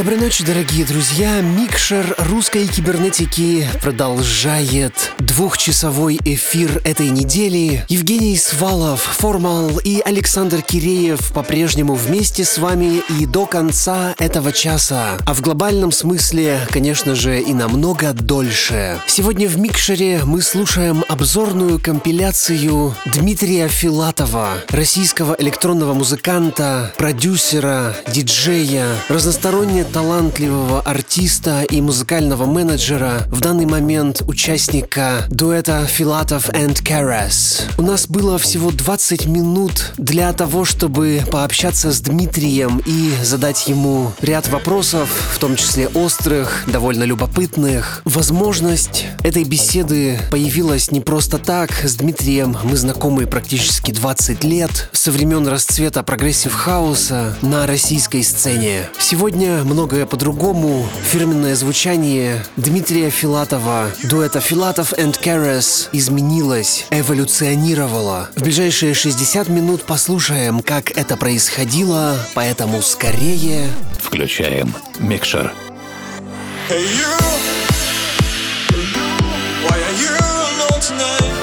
Доброй ночи, дорогие друзья. Микшер русской кибернетики продолжает двухчасовой эфир этой недели. Евгений Свалов, Формал и Александр Киреев по-прежнему вместе с вами и до конца этого часа. А в глобальном смысле, конечно же, и намного дольше. Сегодня в Микшере мы слушаем обзорную компиляцию Дмитрия Филатова, российского электронного музыканта, продюсера, диджея, разносторонне талантливого артиста и музыкального менеджера, в данный момент участника дуэта Filatov and Karas. У нас было всего 20 минут для того, чтобы пообщаться с Дмитрием и задать ему ряд вопросов, в том числе острых, довольно любопытных. Возможность этой беседы появилась не просто так. С Дмитрием мы знакомы практически 20 лет, со времен расцвета progressive хауса на российской сцене. Сегодня многое по-другому. Фирменное звучание Дмитрия Филатова, дуэта Filatov and Karas изменилось, эволюционировало. В ближайшие 60 минут послушаем, как это происходило, поэтому скорее... Включаем микшер. Hey you, why are you alone tonight?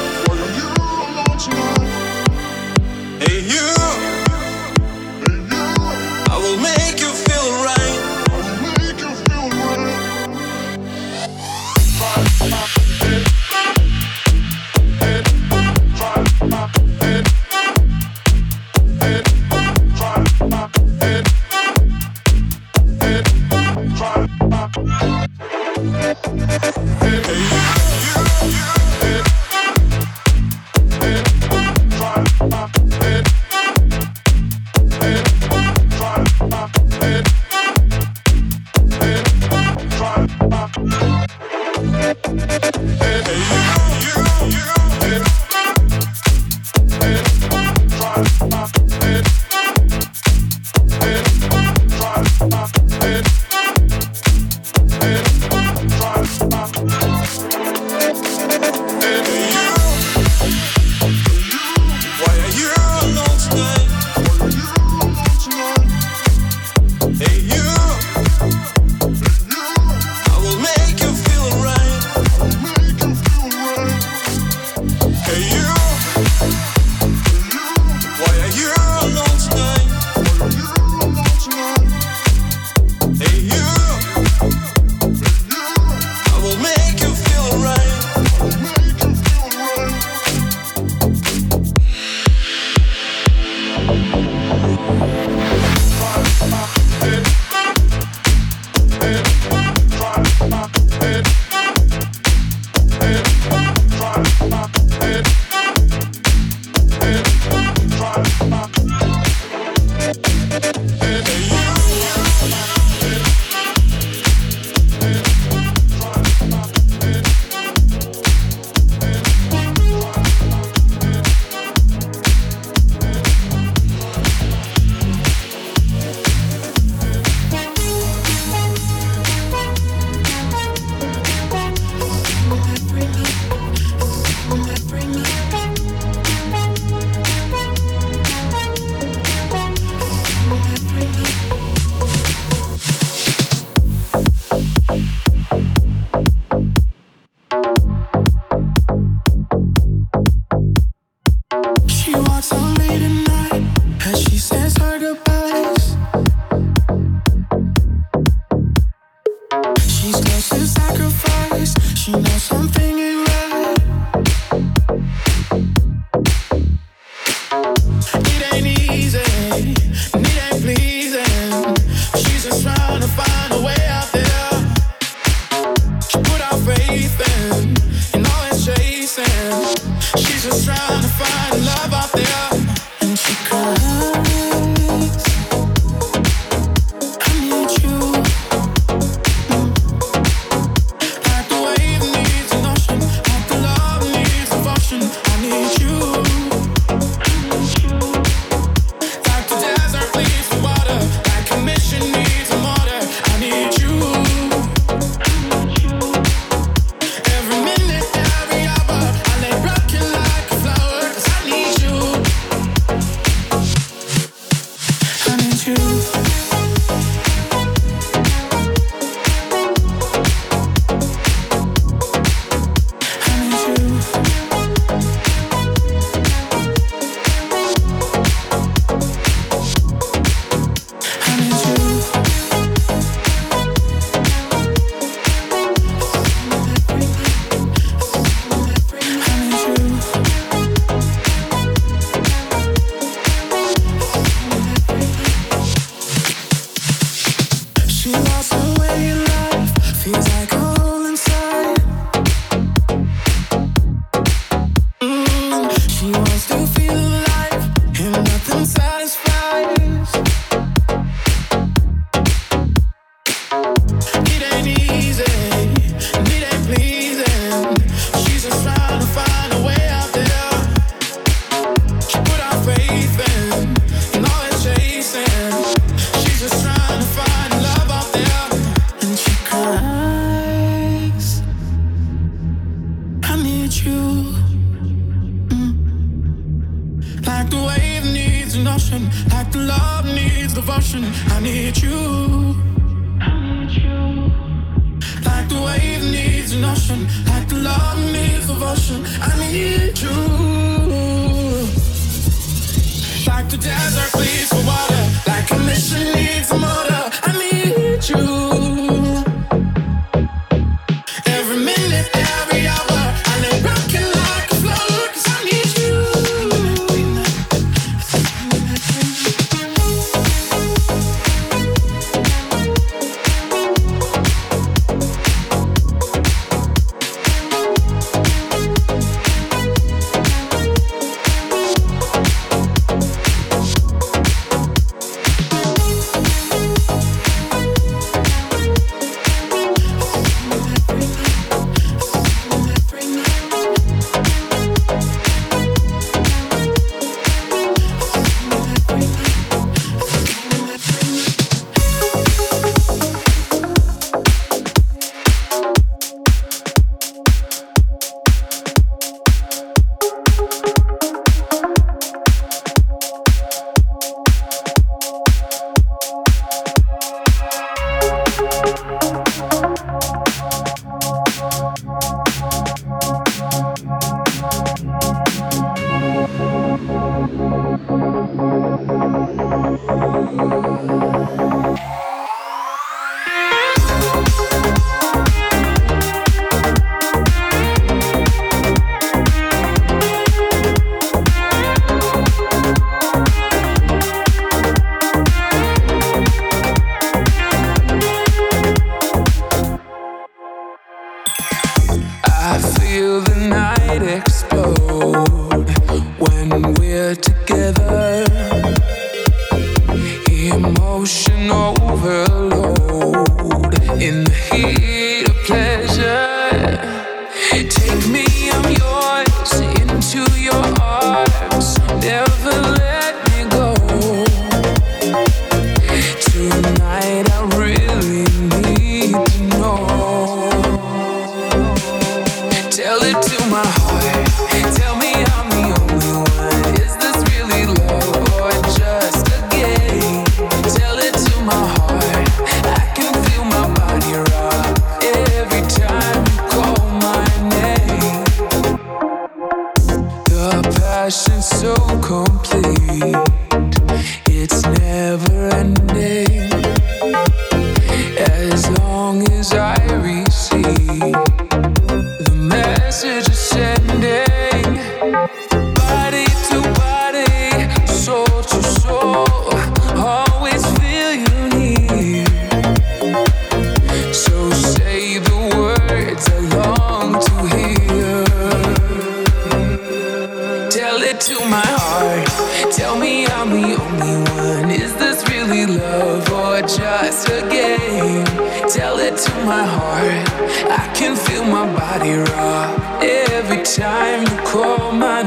my heart. I can feel my body rock every time you call my name.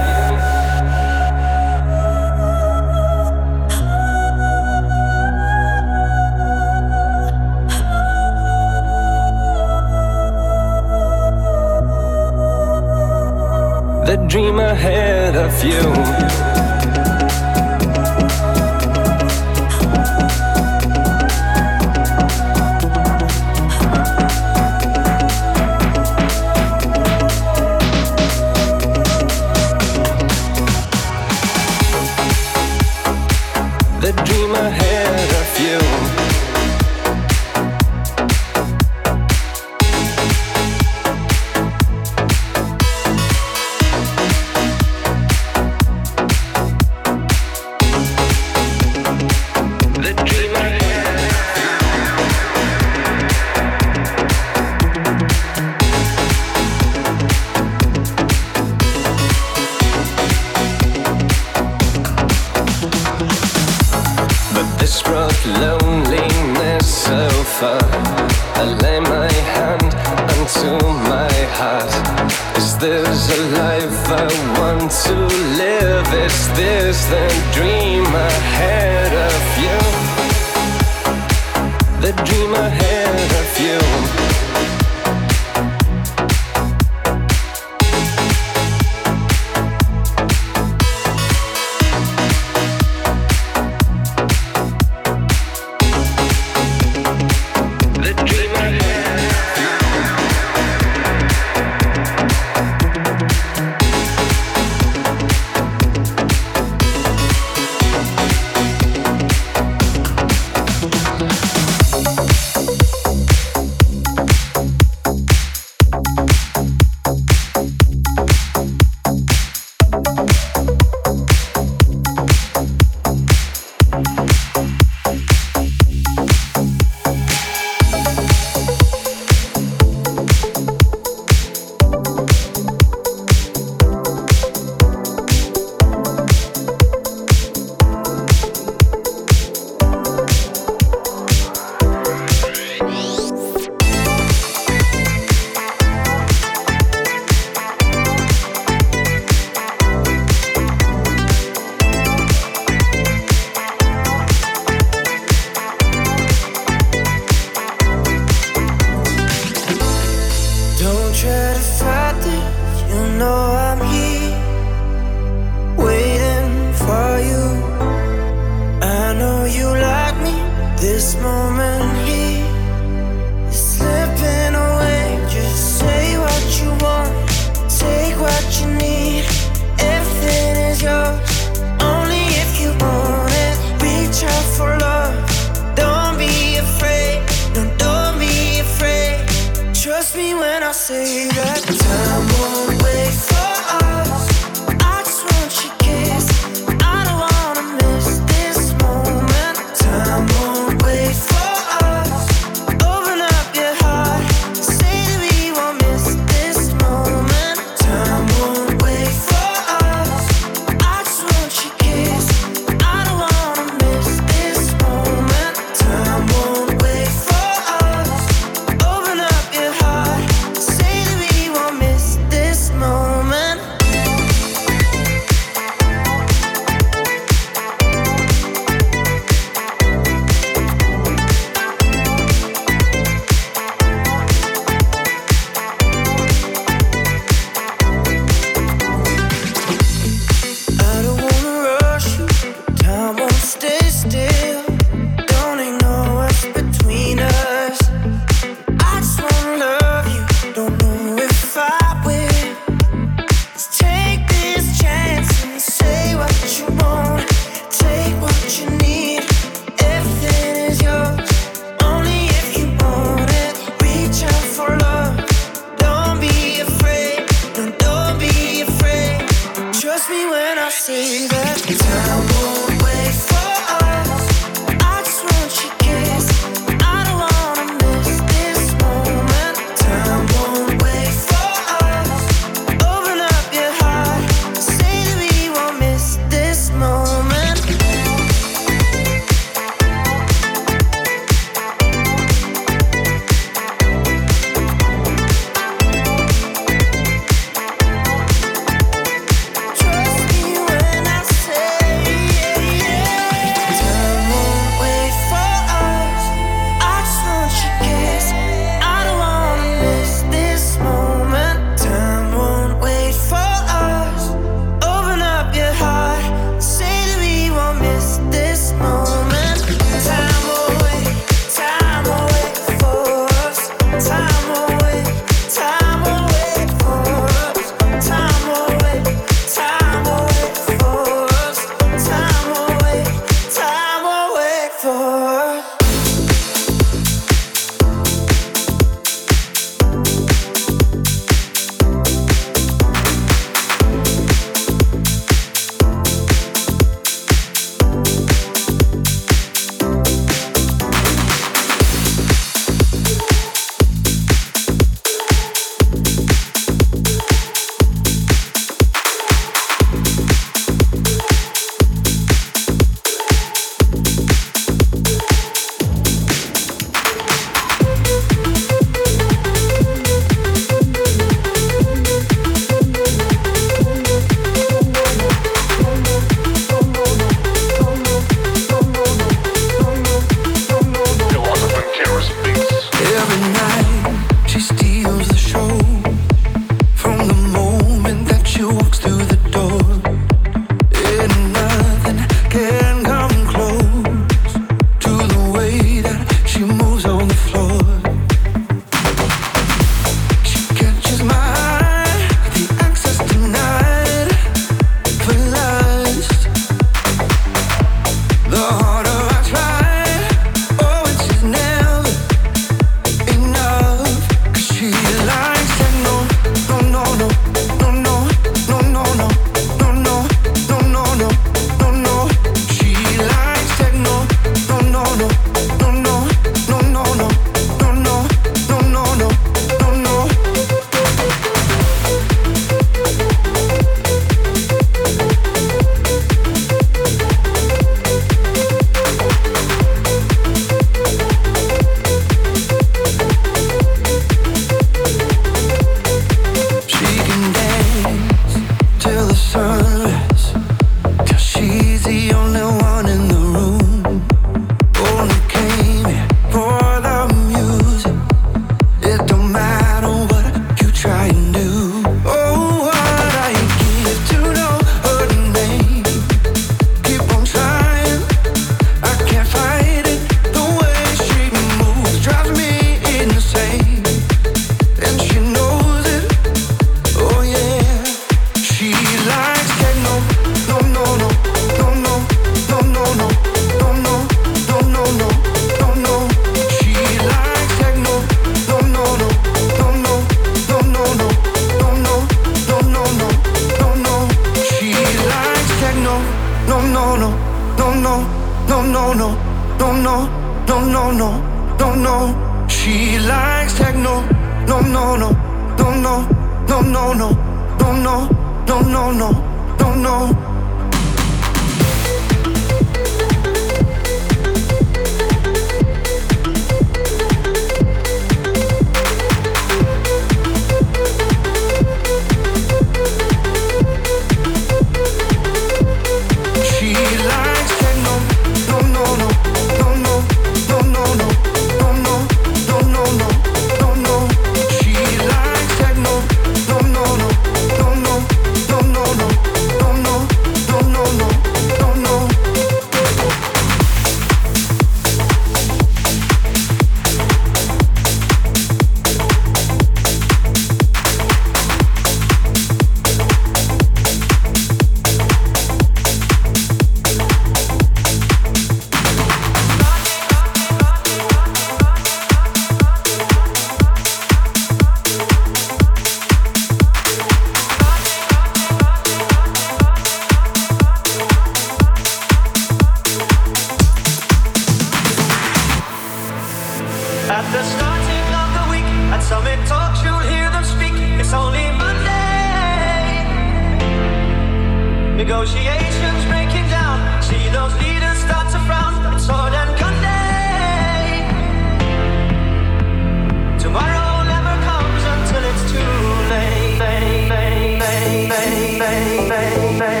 dream ahead of you.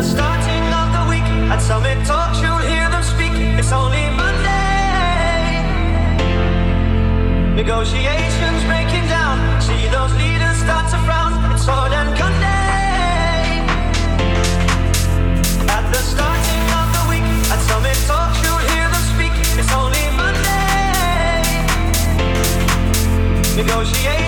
The starting of the week at Summit Talks, you'll hear them speak. It's only Monday. Negotiations breaking down. See those leaders start to frown. It's At the starting of the week at Summit Talks, you'll hear them speak. It's only Monday. Negotiations.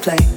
play.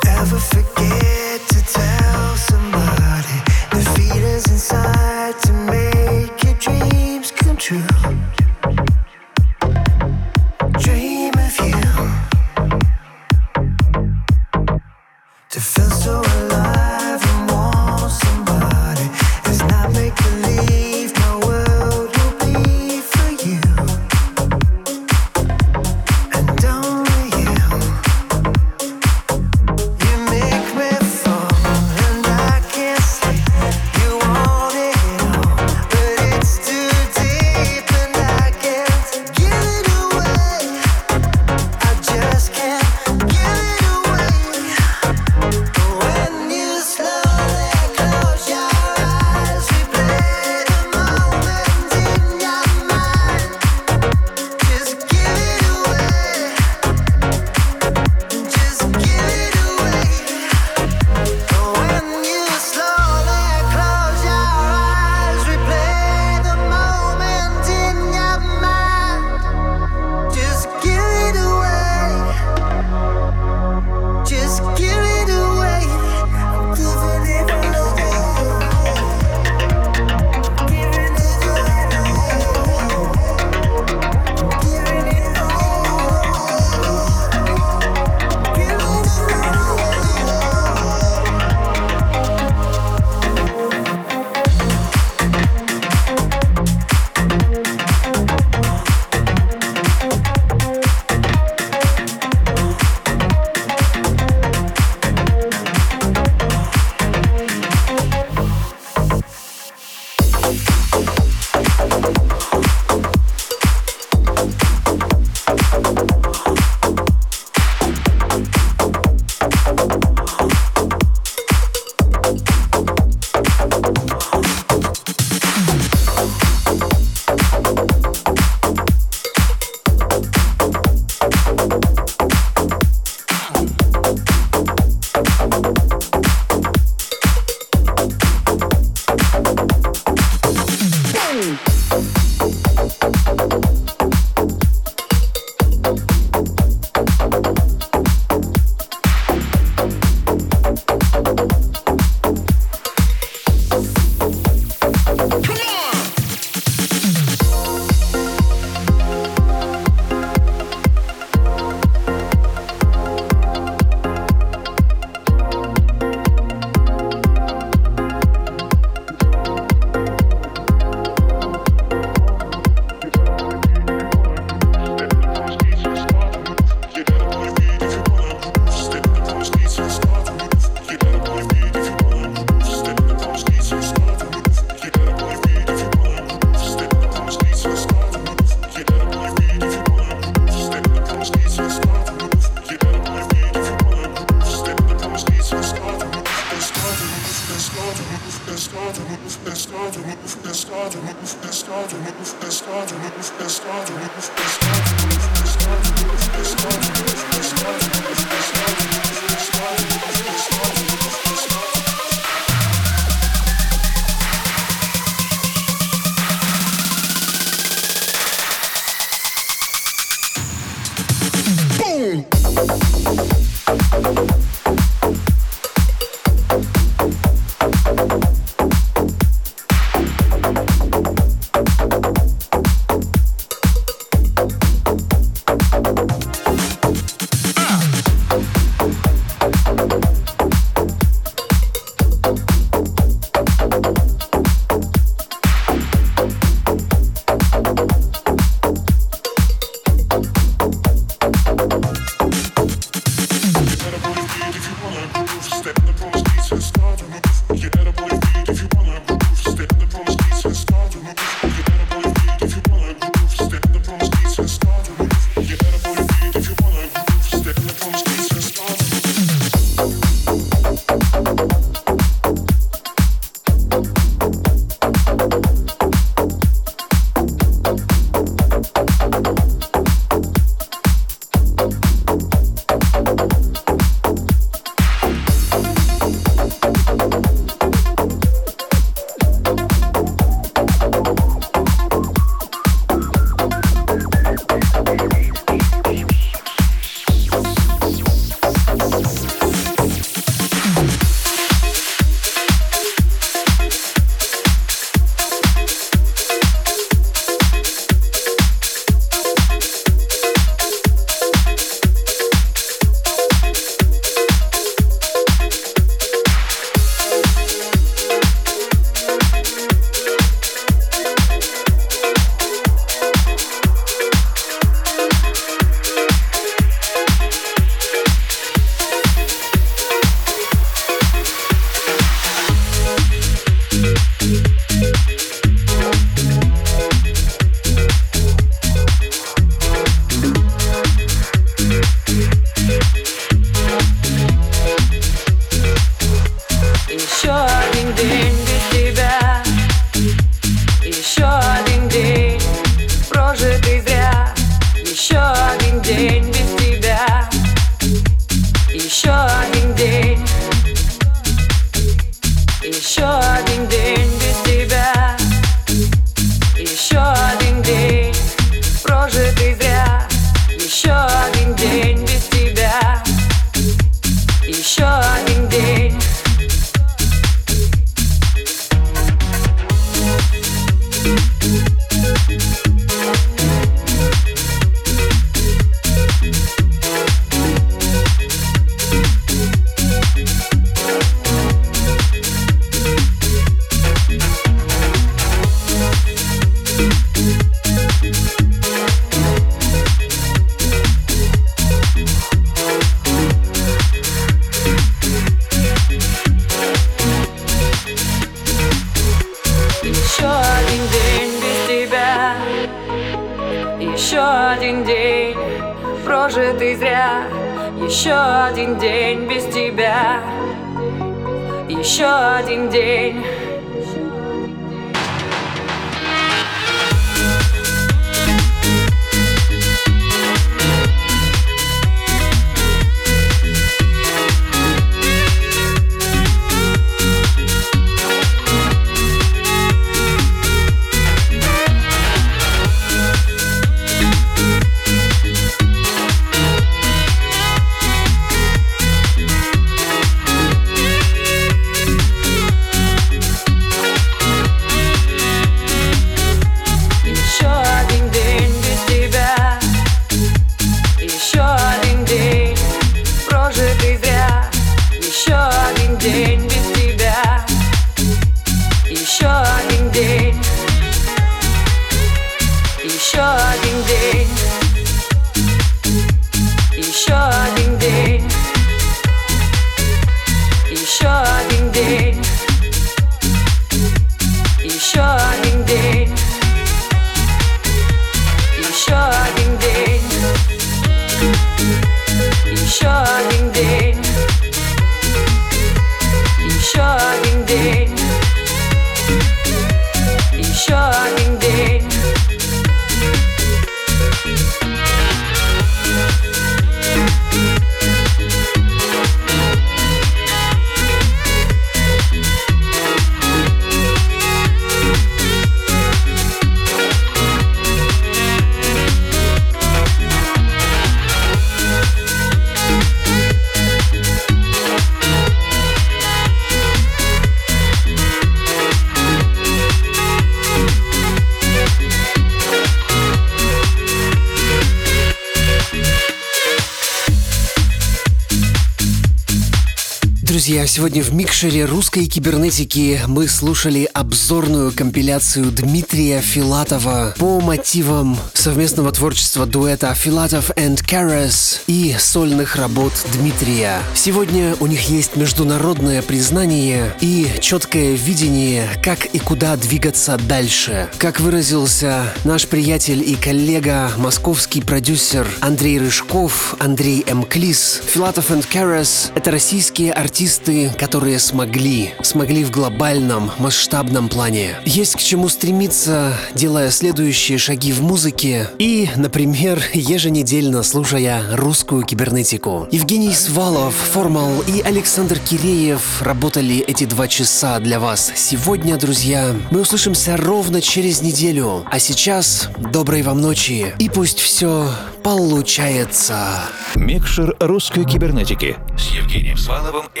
сегодня в микшере русской кибернетики мы слушали обзорную компиляцию Дмитрия Филатова по мотивам совместного творчества дуэта Филатов and Карас и сольных работ Дмитрия. Сегодня у них есть международное признание и четкое видение, как и куда двигаться дальше. Как выразился наш приятель и коллега, московский продюсер Андрей Рыжков, Андрей М. Клис, Филатов and Карас — это российские артисты, которые смогли, смогли в глобальном, масштабном плане. Есть к чему стремиться, делая следующие шаги в музыке и, например, еженедельно слушая русскую кибернетику. Евгений Свалов, Формал и Александр Киреев работали эти два часа для вас. Сегодня, друзья, мы услышимся ровно через неделю. А сейчас доброй вам ночи и пусть все получается. Микшер русской кибернетики с Евгением Сваловым и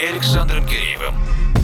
Александром Киреевым.